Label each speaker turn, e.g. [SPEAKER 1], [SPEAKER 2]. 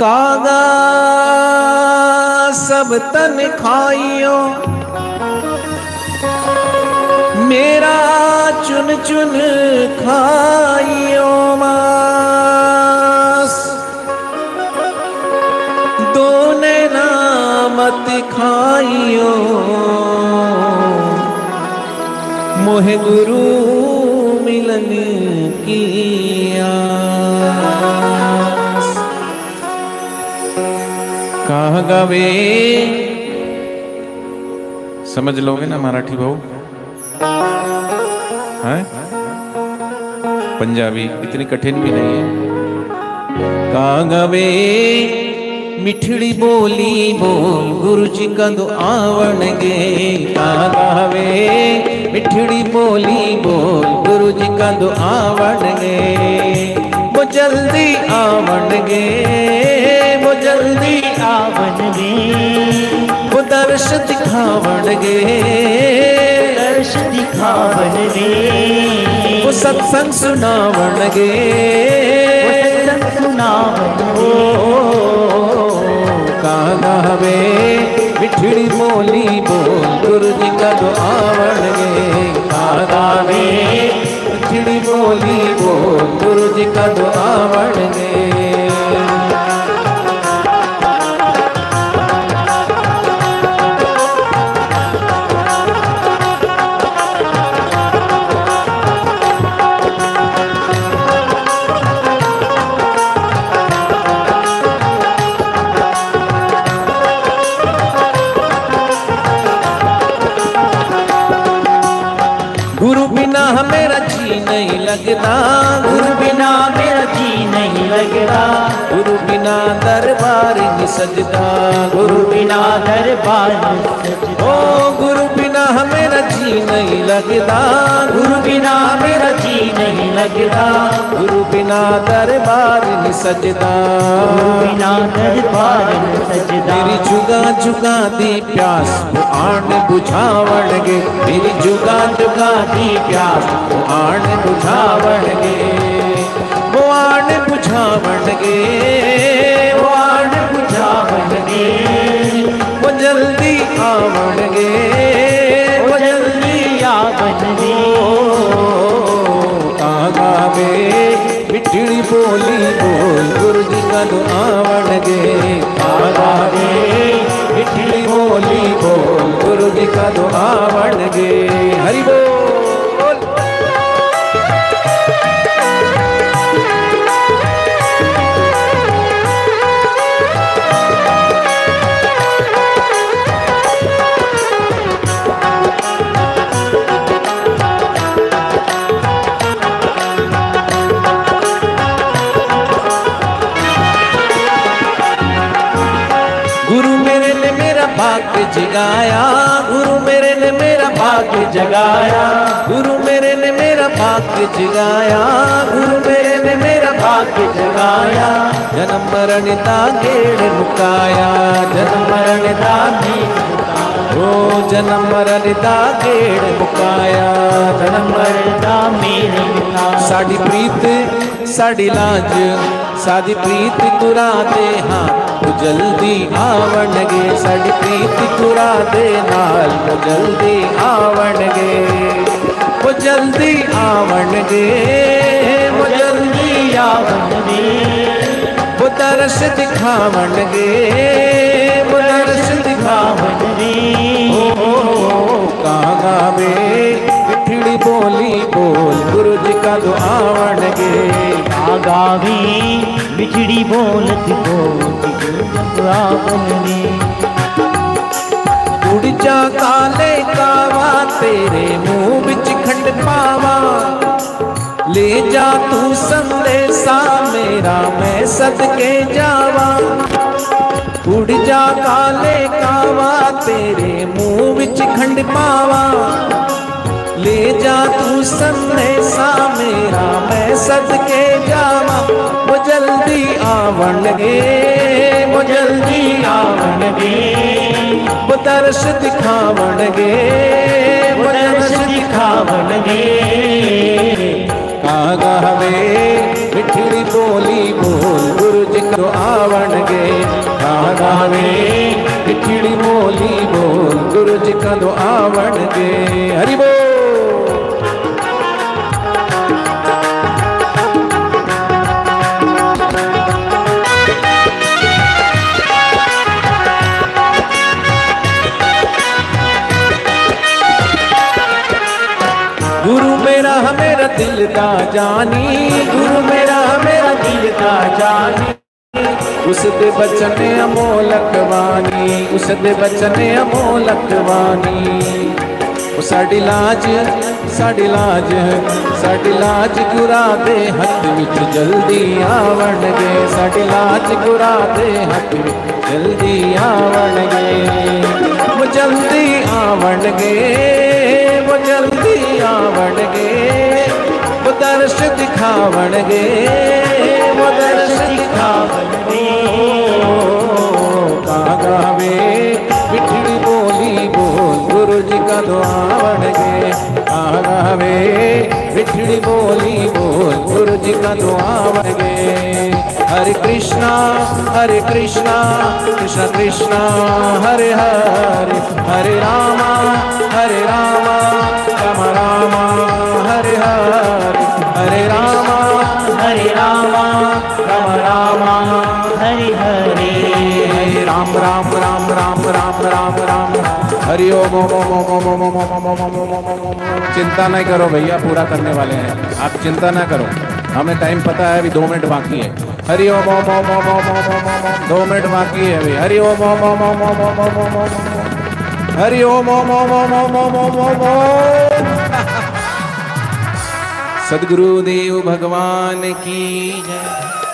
[SPEAKER 1] कागा, सब तन खाइयो मेरा चुन चुन खाइयो मास। दोने नामत खाइयो। मोहे गुरु मिलन किया गावे। समझ लोगे ना मराठी भाऊ? हैं? पंजाबी, इतनी कठिन भी नहीं है। कहा गावे? मिठड़ी बोली बोल गुरु जी कंदो आवण गे कहा गावे? मिठड़ी बोली बोल गुरु जी कंदो आवण गे वो जल्दी आवण गे जल्दी
[SPEAKER 2] आवण गे
[SPEAKER 1] वो दर्श दिखावण गे।
[SPEAKER 2] दर्श दिखावन गे
[SPEAKER 1] वो सत्संग सुनावण गे।
[SPEAKER 2] सुनावन
[SPEAKER 1] ओ गावे मिठड़ी बोली बोल गुरु जी का दो आवण गे। कहाँ गावे मिठड़ी बोली बोल गुरु जी का दो आवण गे। नहीं लगता।
[SPEAKER 2] गुरु बिना मेरा जी नहीं लगता।
[SPEAKER 1] गुरु बिना दरबार नहीं सजदा
[SPEAKER 2] गुरु बिना दरबार
[SPEAKER 1] ओ गुरु बिना मेरा जी नहीं लगता।
[SPEAKER 2] गुरु बिना मेरा जी नहीं लगता।
[SPEAKER 1] गुरु बिना दरबार नहीं सजदा
[SPEAKER 2] गुरु बिना दरबार सजदा
[SPEAKER 1] जुगा जुगा दी प्यास। वो आण बुझावण गे मेरी जुगा जुगा दी प्यास। वो आण बुझावण गे वो आण बुझावण गे वो आण बुझावण गे वो जल्दी आवण गे वो जल्दी
[SPEAKER 2] आवण गे
[SPEAKER 1] गावे मिठड़ी बोली बोल गुरु जी का आवण गे मिठड़ी बोली बोल गुरु भाग्य जगाया, गुरु मेरे ने मेरा भाग्य जगाया। गुरु मेरे ने मेरा भाग्य जगाया, गुरु मेरे ने मेरा भाग्य जगाया। जन्म मरण दा गेड़ लुकाया जन्म मरण दा ओ, जन्म मरण दा गेड़ लुकाया जन्म मरण
[SPEAKER 2] दा मेड़ साड़ी
[SPEAKER 1] प्रीत, साड़ी लाज, साड़ी प्रीत तुरा दे हाथ जल्दी आवण गे, साड़ी प्रीत पूरा दे नाल जल्दी आवण गे। वो जल्दी आवण गे वो जल्दी
[SPEAKER 2] आवण गे।
[SPEAKER 1] वो तरस दिखावण गे वो तरस
[SPEAKER 2] दिखावण गे।
[SPEAKER 1] ओ कागा में बोली बोल, गुरु जी का
[SPEAKER 2] दुआ बिछड़ी बोलत को उड़जा उड़
[SPEAKER 1] जा काले कावा, तेरे मुँह बिच खंड पावा। ले जा तू संदेशा, मेरा मैं सदके जावा। उड़ जा काले कावा, तेरे मुँह बिच खंड पावा। ले जा तू संदेशा, मेरा मैं सदके जावा। आवन गे वो जल्दी आवन गे वो तरस दिखावन गे वो तरस दिखावन गे कागा हवे, मिठड़ी बोली बोल, गुरुज को तो आवन गे कागा हवे, मिठड़ी बोली बोल, गुरुज को तो आवन गे हरि बोल। मेरा मेरा दिल का जानी, गुरु मेरा मेरा दिल का जानी। उस दे बचने अमोलक वाणी उस दे बचने अमोलक वाणी साड़ी लाज साड़ी लाज साड़ी लाज गुरा दे हथ विच जल्दी आवन गे साड़ी लाज गुरा दे हथ विच जल्दी आवन गे जल्दी आवन गे दर्श दिखावण गे वो दर्श दिखावण गे कागा मिठड़ी बोली बोल गुरु जी का दुआवण गे कागा मिठड़ी बोली बोल गुरु जी का दुआवण गे हरे कृष्णा
[SPEAKER 2] हरे कृष्णा,
[SPEAKER 1] कृष्ण कृष्णा,
[SPEAKER 2] हरे हरे
[SPEAKER 1] हरे रामा हरे रामा। राम राम हरि ओम ओम ओम ओम ओम ओम ओम ओम ओम ओम ओम ओम। चिंता नहीं करो भैया पूरा करने वाले हैं आप चिंता ना करो हमें टाइम पता है अभी दो मिनट बाकी है हरि ओम ओम ओम ओम ओम ओम ओम ओम दो मिनट बाकी है अभी हरि ओम ओम ओम ओम ओम ओम ओम ओम ओम हरि ओम ओम ओम ओम ओम ओम ओम ओम ओम सदगुरुदेव भगवान की जय